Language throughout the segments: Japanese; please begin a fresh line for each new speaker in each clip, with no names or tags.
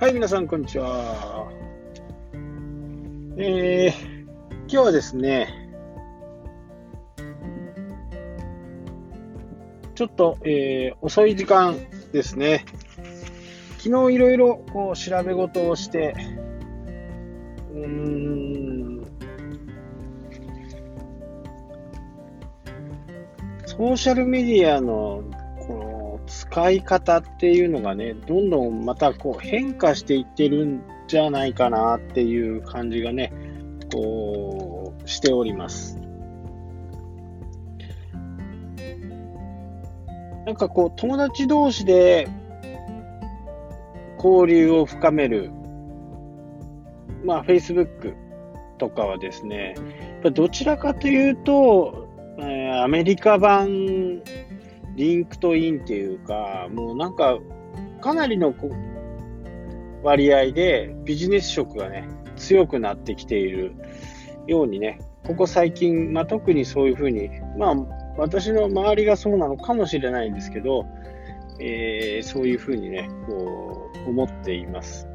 はい、皆さん、こんにちは。えー、今日はですね、ちょっと、えー、遅い時間ですね。昨日いろいろこう調べ事をして、うーん、ソーシャルメディアの使い方っていうのがね、どんどんまたこう変化していってるんじゃないかなっていう感じがね、こう、しております。なんかこう、友達同士で交流を深める、まあ、Facebook とかはですね、どちらかというと、えー、アメリカ版 LinkedIn っていうか、もうなんか、かなりの割合でビジネス色がね、強くなってきているようにね、ここ最近、まあ、特にそういうふうに、まあ、私の周りがそうなのかもしれないんですけど、えー、そういうふうにね、こう、思っています。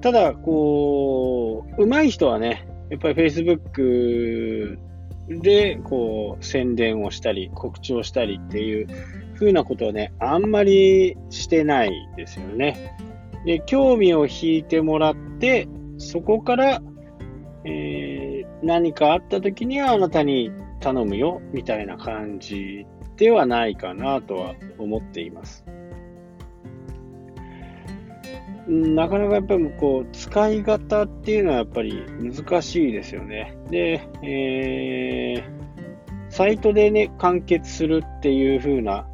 ただ、こう、上手い人はね、やっぱり Facebook で、こう、宣伝をしたり、告知をしたりっていう風なことはね、あんまりしてないですよね。で、興味を引いてもらって、そこから、えー、何かあった時にはあなたに頼むよ、みたいな感じではないかなとは思っています。なかなかやっぱりこう、使い方っていうのはやっぱり難しいですよね。で、えー、サイトでね、完結するっていう風な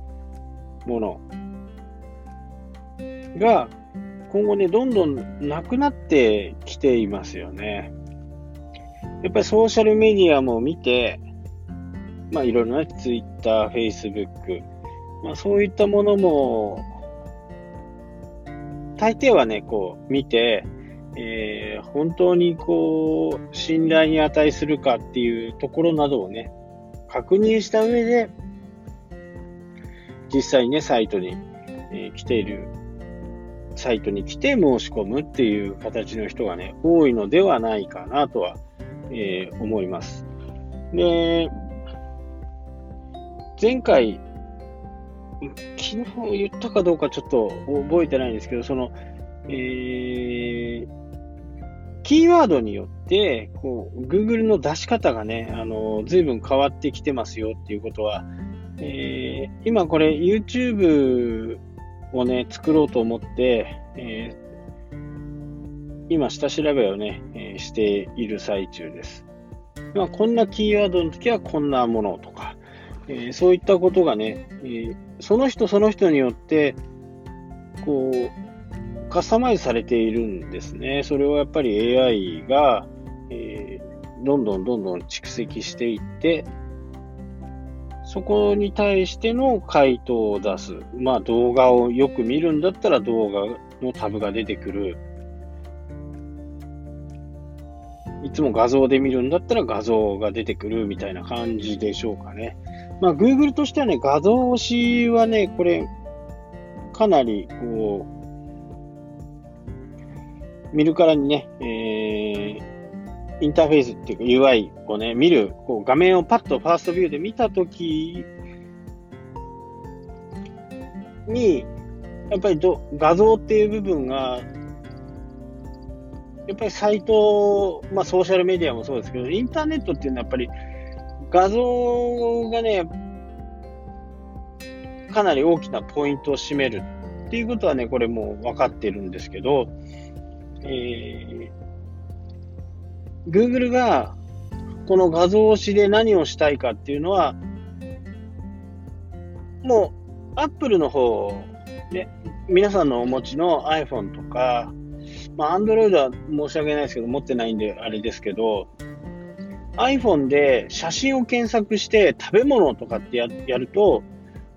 ものが、今後ね、どんどんなくなってきていますよね。やっぱりソーシャルメディアも見て、まあいろいろな Twitter、Facebook、まあそういったものも大抵はね、こう見て、えー、本当にこう、信頼に値するかっていうところなどをね、確認した上で、実際にね、サイトに、えー、来ている、サイトに来て申し込むっていう形の人がね、多いのではないかなとは、えー、思います。で、前回、昨日言ったかどうかちょっと覚えてないんですけど、その、えー、キーワードによって、こう、Google の出し方がね、あの、随分変わってきてますよっていうことは、えー、今これ YouTube をね、作ろうと思って、えー、今下調べをね、えー、している最中です。まあ、こんなキーワードの時はこんなものとか、え、そういったことがね、えー、その人その人によって、こう、カスタマイズされているんですね。それをやっぱり AI が、えー、どんどんどんどん蓄積していって、そこに対しての回答を出す。まあ動画をよく見るんだったら動画のタブが出てくる。いつも画像で見るんだったら画像が出てくるみたいな感じでしょうかね。まあ、Google としてはね、画像推しはね、これ、かなり、こう、見るからにね、えー、インターフェースっていうか UI をね、見る、こう画面をパッとファーストビューで見たときに、やっぱりど画像っていう部分が、やっぱりサイト、まあソーシャルメディアもそうですけど、インターネットっていうのはやっぱり画像がね、かなり大きなポイントを占めるっていうことはね、これもう分かってるんですけど、えー、Google がこの画像推しで何をしたいかっていうのは、もう Apple の方、ね、皆さんのお持ちの iPhone とか、まあ、Android は申し訳ないですけど、持ってないんであれですけど、iPhone で写真を検索して食べ物とかってやると、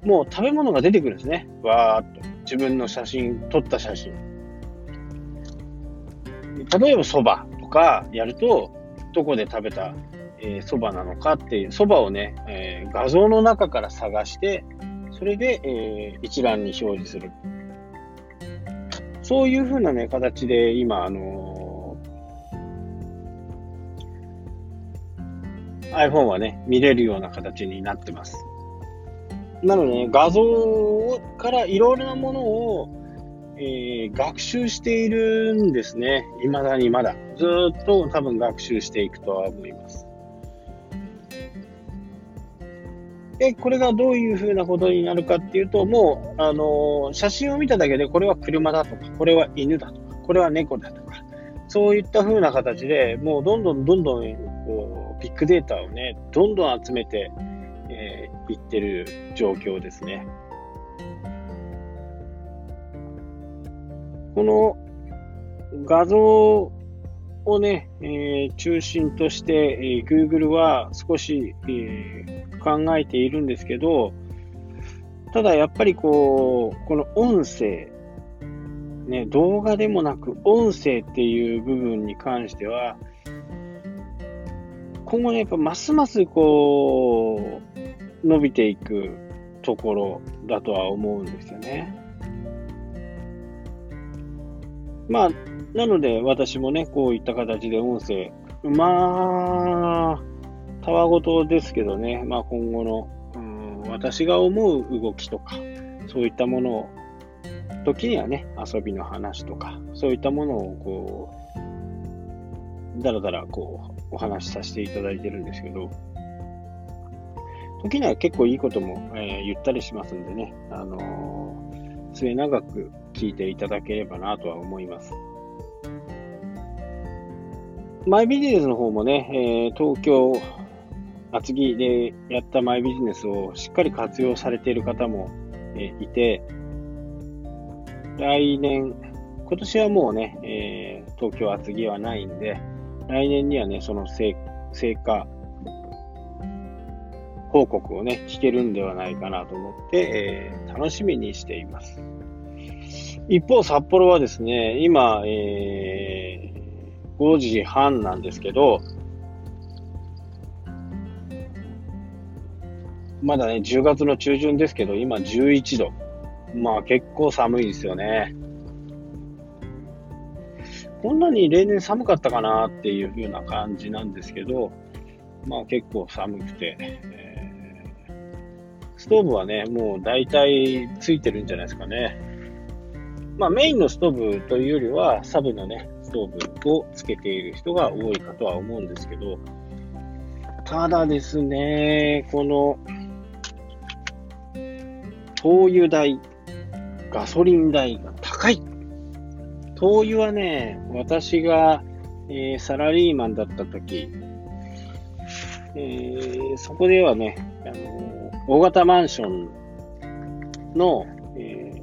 もう食べ物が出てくるんですね。わーっと。自分の写真、撮った写真。例えば蕎麦とかやると、どこで食べた蕎麦、ー、なのかっていう、蕎麦をね、えー、画像の中から探して、それで、えー、一覧に表示する。そういうふうなね、形で今、あの iPhone はね、見れるような形になってます。なので、ね、画像からいろいろなものを、えー、学習しているんですね。未だにまだ。ずっと多分学習していくとは思います。で、これがどういうふうなことになるかっていうと、もう、あのー、写真を見ただけで、これは車だとか、これは犬だとか、これは猫だとか、そういったふうな形で、もうどんどんどんどん、こう、ビッグデータをね、どんどん集めて、えー、いってる状況ですね。この画像をね、えー、中心として、えー、Google は少し、えー、考えているんですけど、ただやっぱりこう、この音声、ね、動画でもなく音声っていう部分に関しては、今後ね、やっぱますますこう、伸びていくところだとは思うんですよね。まあ、なので、私もね、こういった形で音声、まあ、たわごとですけどね、まあ今後の、うん、私が思う動きとか、そういったものを、時にはね、遊びの話とか、そういったものをこう、だらだらこう、お話しさせていただいてるんですけど、時には結構いいことも、えー、言ったりしますんでね、あのー、末長く聞いていただければなとは思います。マイビジネスの方もね、えー、東京、厚木でやったマイビジネスをしっかり活用されている方も、えー、いて、来年、今年はもうね、えー、東京厚木はないんで、来年にはね、その成果報告をね、聞けるんではないかなと思って、えー、楽しみにしています。一方、札幌はですね、今、えー、5時半なんですけど、まだね、10月の中旬ですけど、今11度。まあ結構寒いですよね。こんなに例年寒かったかなっていう風な感じなんですけど、まあ結構寒くて、ストーブはね、もう大体ついてるんじゃないですかね。まあメインのストーブというよりは、サブのね、ストーブをつけている人が多いかとは思うんですけど、ただですね、この、灯油代、ガソリン代が高い。灯油はね、私が、えー、サラリーマンだった時、えー、そこではね、あの大型マンションの、え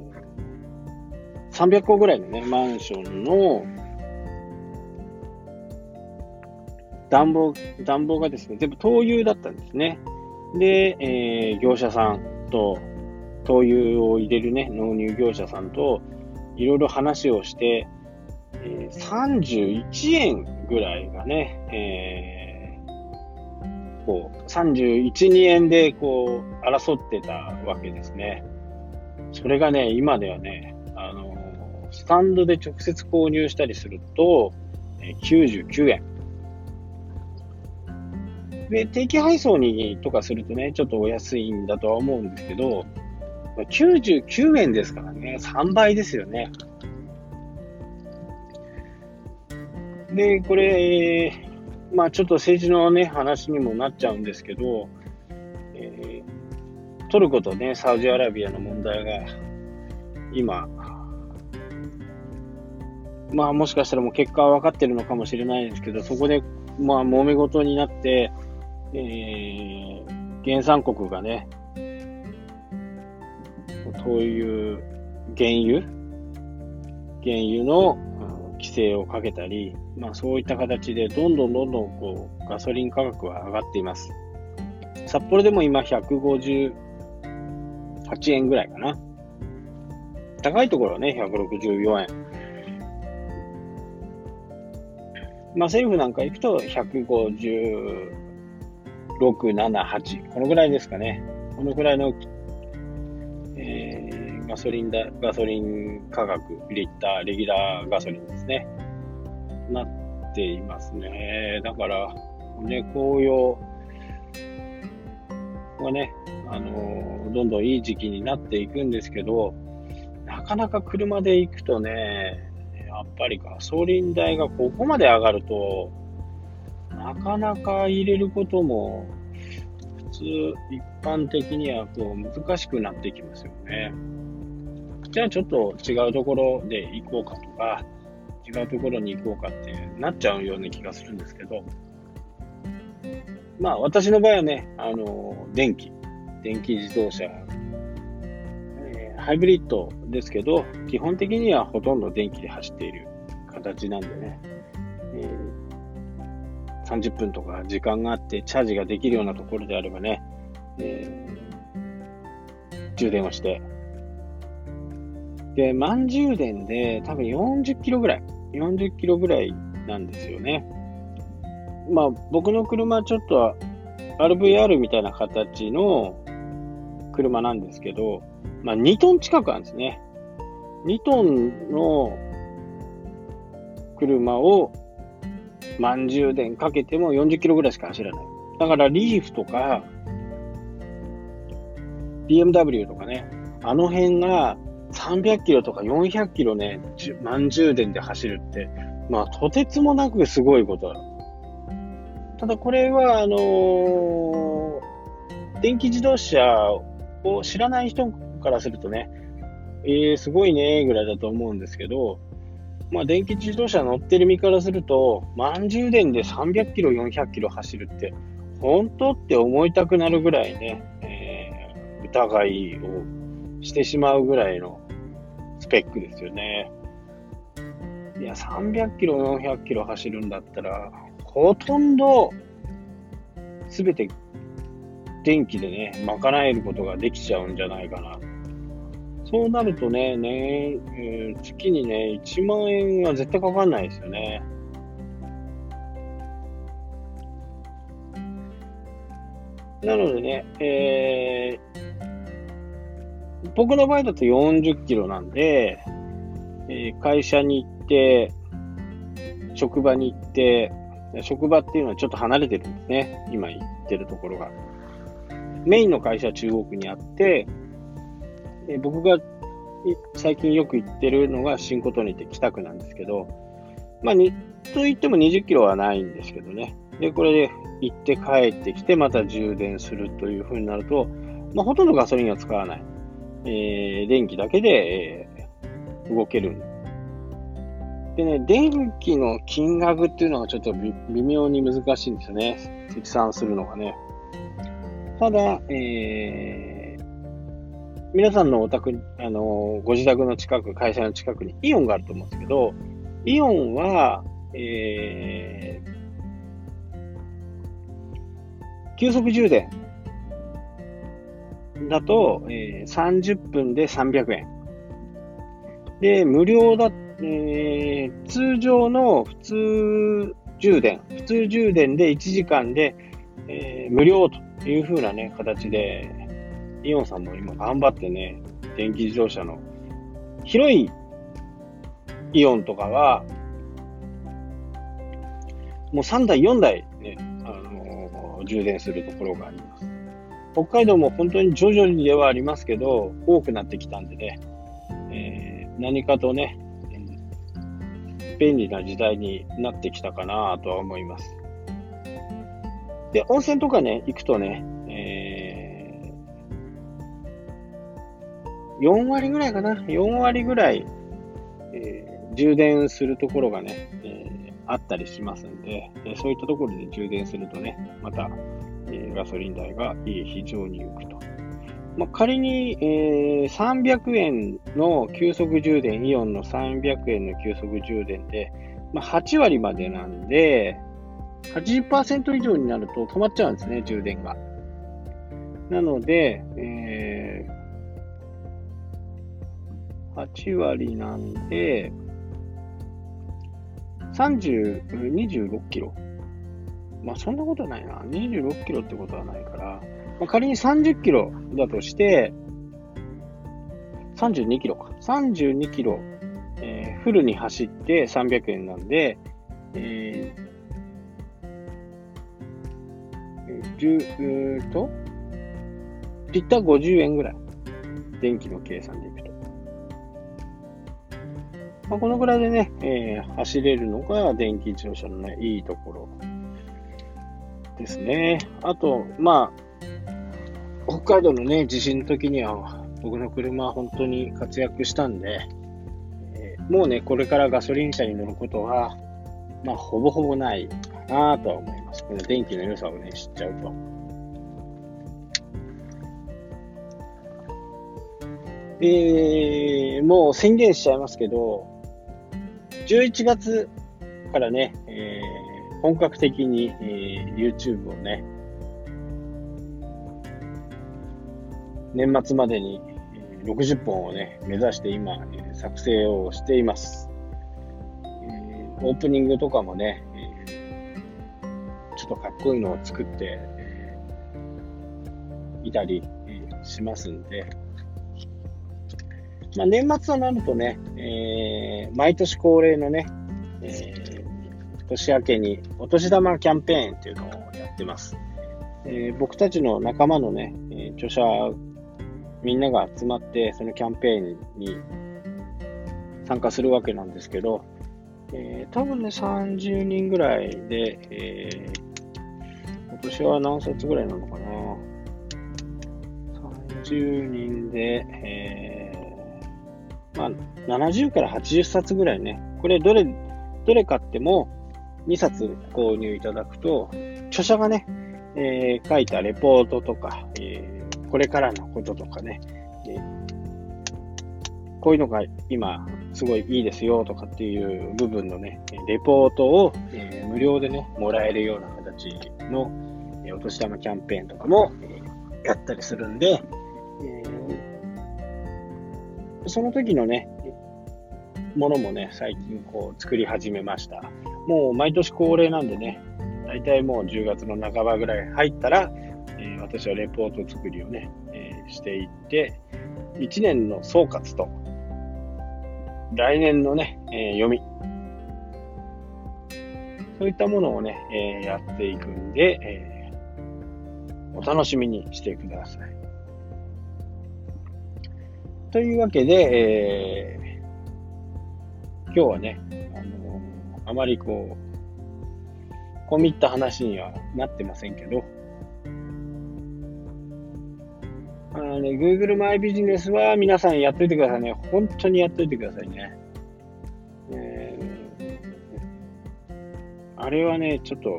ー、300個ぐらいのね、マンションの暖房、暖房がですね、全部灯油だったんですね。で、えー、業者さんと、灯油を入れるね、納入業者さんと、いろいろ話をして、えー、31円ぐらいがね、えー、こう、31、2円でこう、争ってたわけですね。それがね、今ではね、あのスタンドで直接購入したりすると、えー、99円。で、定期配送にとかするとね、ちょっとお安いんだとは思うんですけど、99円ですからね、3倍ですよね。で、これ、まあちょっと政治のね、話にもなっちゃうんですけど、えー、トルコとね、サウジアラビアの問題が、今、まあもしかしたらもう結果は分かってるのかもしれないですけど、そこで、まあ揉め事になって、えー、原産国がね、そういう原油？原油の、規制をかけたり、まあそういった形でどんどんどんどんこうガソリン価格は上がっています。札幌でも今158円ぐらいかな。高いところはね、164円。まあ政府なんか行くと156、7、8。このぐらいですかね。このぐらいの、ガソリンだ、ガソリン価格、リッター、レギュラーガソリンですね。なっていますね。だから、ね、紅葉はね、あのどんどんいい時期になっていくんですけど、なかなか車で行くとね、やっぱりガソリン代がここまで上がると、なかなか入れることも、普通、一般的にはこう難しくなってきますよね。じゃあちょっと違うところで行こうかとか、違うところに行こうかってなっちゃうような気がするんですけど、まあ私の場合はね、あの、電気、電気自動車、え、ハイブリッドですけど、基本的にはほとんど電気で走っている形なんでね、えー、30分とか時間があってチャージができるようなところであればね、えー、充電をして、で、満充電で多分40キロぐらい、40キロぐらいなんですよね。まあ僕の車ちょっと RVR みたいな形の車なんですけど、まあ2トン近くあるんですね。2トンの車を満充電かけても40キロぐらいしか走らない。だからリーフとか BMW とかね、あの辺が300キロとか400キロね、満充電で走るって、まあとてつもなくすごいことだ。ただこれは、あのー、電気自動車を知らない人からするとね、えー、すごいね、ぐらいだと思うんですけど、まあ、電気自動車乗ってる身からすると、満充電で300キロ、400キロ走るって、本当って思いたくなるぐらいね、えー、疑いをしてしまうぐらいのスペックですよね。いや、300キロ、400キロ走るんだったら、ほとんど、すべて電気でね、賄えることができちゃうんじゃないかな。そうなるとね、ね、えー、月にね、1万円は絶対かかんないですよね。なのでね、えー、僕の場合だと40キロなんで、えー、会社に行って、職場に行って、職場っていうのはちょっと離れてるんですね。今行ってるところが。メインの会社は中国にあって、え僕が最近よく行ってるのが新琴にて北区なんですけど、まあ、に、と言っても20キロはないんですけどね。で、これで行って帰ってきて、また充電するという風になると、まあ、ほとんどガソリンは使わない。えー、電気だけで、えー、動けるでね、電気の金額っていうのがちょっと微妙に難しいんですよね。積算するのがね。ただ、えー、皆さんのお宅、あの、ご自宅の近く、会社の近くにイオンがあると思うんですけど、イオンは、えー、急速充電だと、えー、30分で300円。で、無料だえー、通常の普通充電、普通充電で1時間で、えー、無料という風なね、形で、イオンさんも今頑張ってね、電気自動車の広いイオンとかは、もう3台、4台ね、あのー、充電するところがあります。北海道も本当に徐々にではありますけど、多くなってきたんでね、えー、何かとね、便利な時代になってきたかなとは思います。で、温泉とかね、行くとね、えー、4割ぐらいかな ?4 割ぐらい、えー、充電するところがね、えー、あったりしますんで、えそういったところで充電するとね、また、えガソリン代が非常に浮くと。まあ、仮に、えー、300円の急速充電、イオンの300円の急速充電で、まあ、8割までなんで、80%以上になると止まっちゃうんですね、充電が。なので、えー、8割なんで、30、26キロ。まあそんなことないな。26キロってことはないから、まあ、仮に30キロだとして、32キロか。32キロ、えー、フルに走って300円なんで、えー、10、うと、リッター50円ぐらい。電気の計算でいくと。まあ、このぐらいでね、えー、走れるのが電気自動車のね、いいところですね。あと、まあ、北海道のね、地震の時には、僕の車は本当に活躍したんで、えー、もうね、これからガソリン車に乗ることは、まあ、ほぼほぼないかなとは思います。この電気の良さをね、知っちゃうと。えー、もう宣言しちゃいますけど、11月からね、えー、本格的に、えー、YouTube をね、年末までに60本をね、目指して今、作成をしています。え、オープニングとかもね、ちょっとかっこいいのを作って、いたり、しますんで、まあ、年末となるとね、えー、毎年恒例のね、えー、年明けにお年玉キャンペーンっていうのをやってます。えー、僕たちの仲間のね、え著者みんなが集まって、そのキャンペーンに参加するわけなんですけど、えー、多分ね、30人ぐらいで、えー、今年は何冊ぐらいなのかな ?30 人で、えー、まあ、70から80冊ぐらいね、これどれ、どれ買っても2冊購入いただくと、著者がね、えー、書いたレポートとか、えーこれからのこととかね、えこういうのが今すごいいいですよとかっていう部分のね、レポートを、え無料でね、もらえるような形の、えお年玉キャンペーンとかも、えやったりするんで、えその時のね、ものもね、最近こう作り始めました。もう毎年恒例なんでね、大体もう10月の半ばぐらい入ったら、え私はレポート作りをね、えしていって、1年の総括と、来年のね、え読み、そういったものをね、えやっていくんで、えお楽しみにしてください。というわけで、え、今日はね、あのあまりこう、込み入った話にはなってませんけど、あのね、Google マイビジネスは皆さんやっといてくださいね。本当にやっといてくださいね。えー、あれはね、ちょっと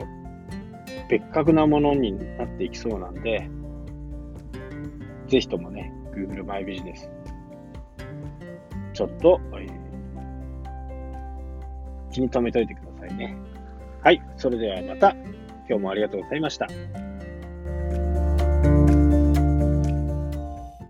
別格なものになっていきそうなんで、ぜひともね、Google マイビジネス、ちょっと、気に留めといてくださいね。はい、それではまた、今日もありがとうございました。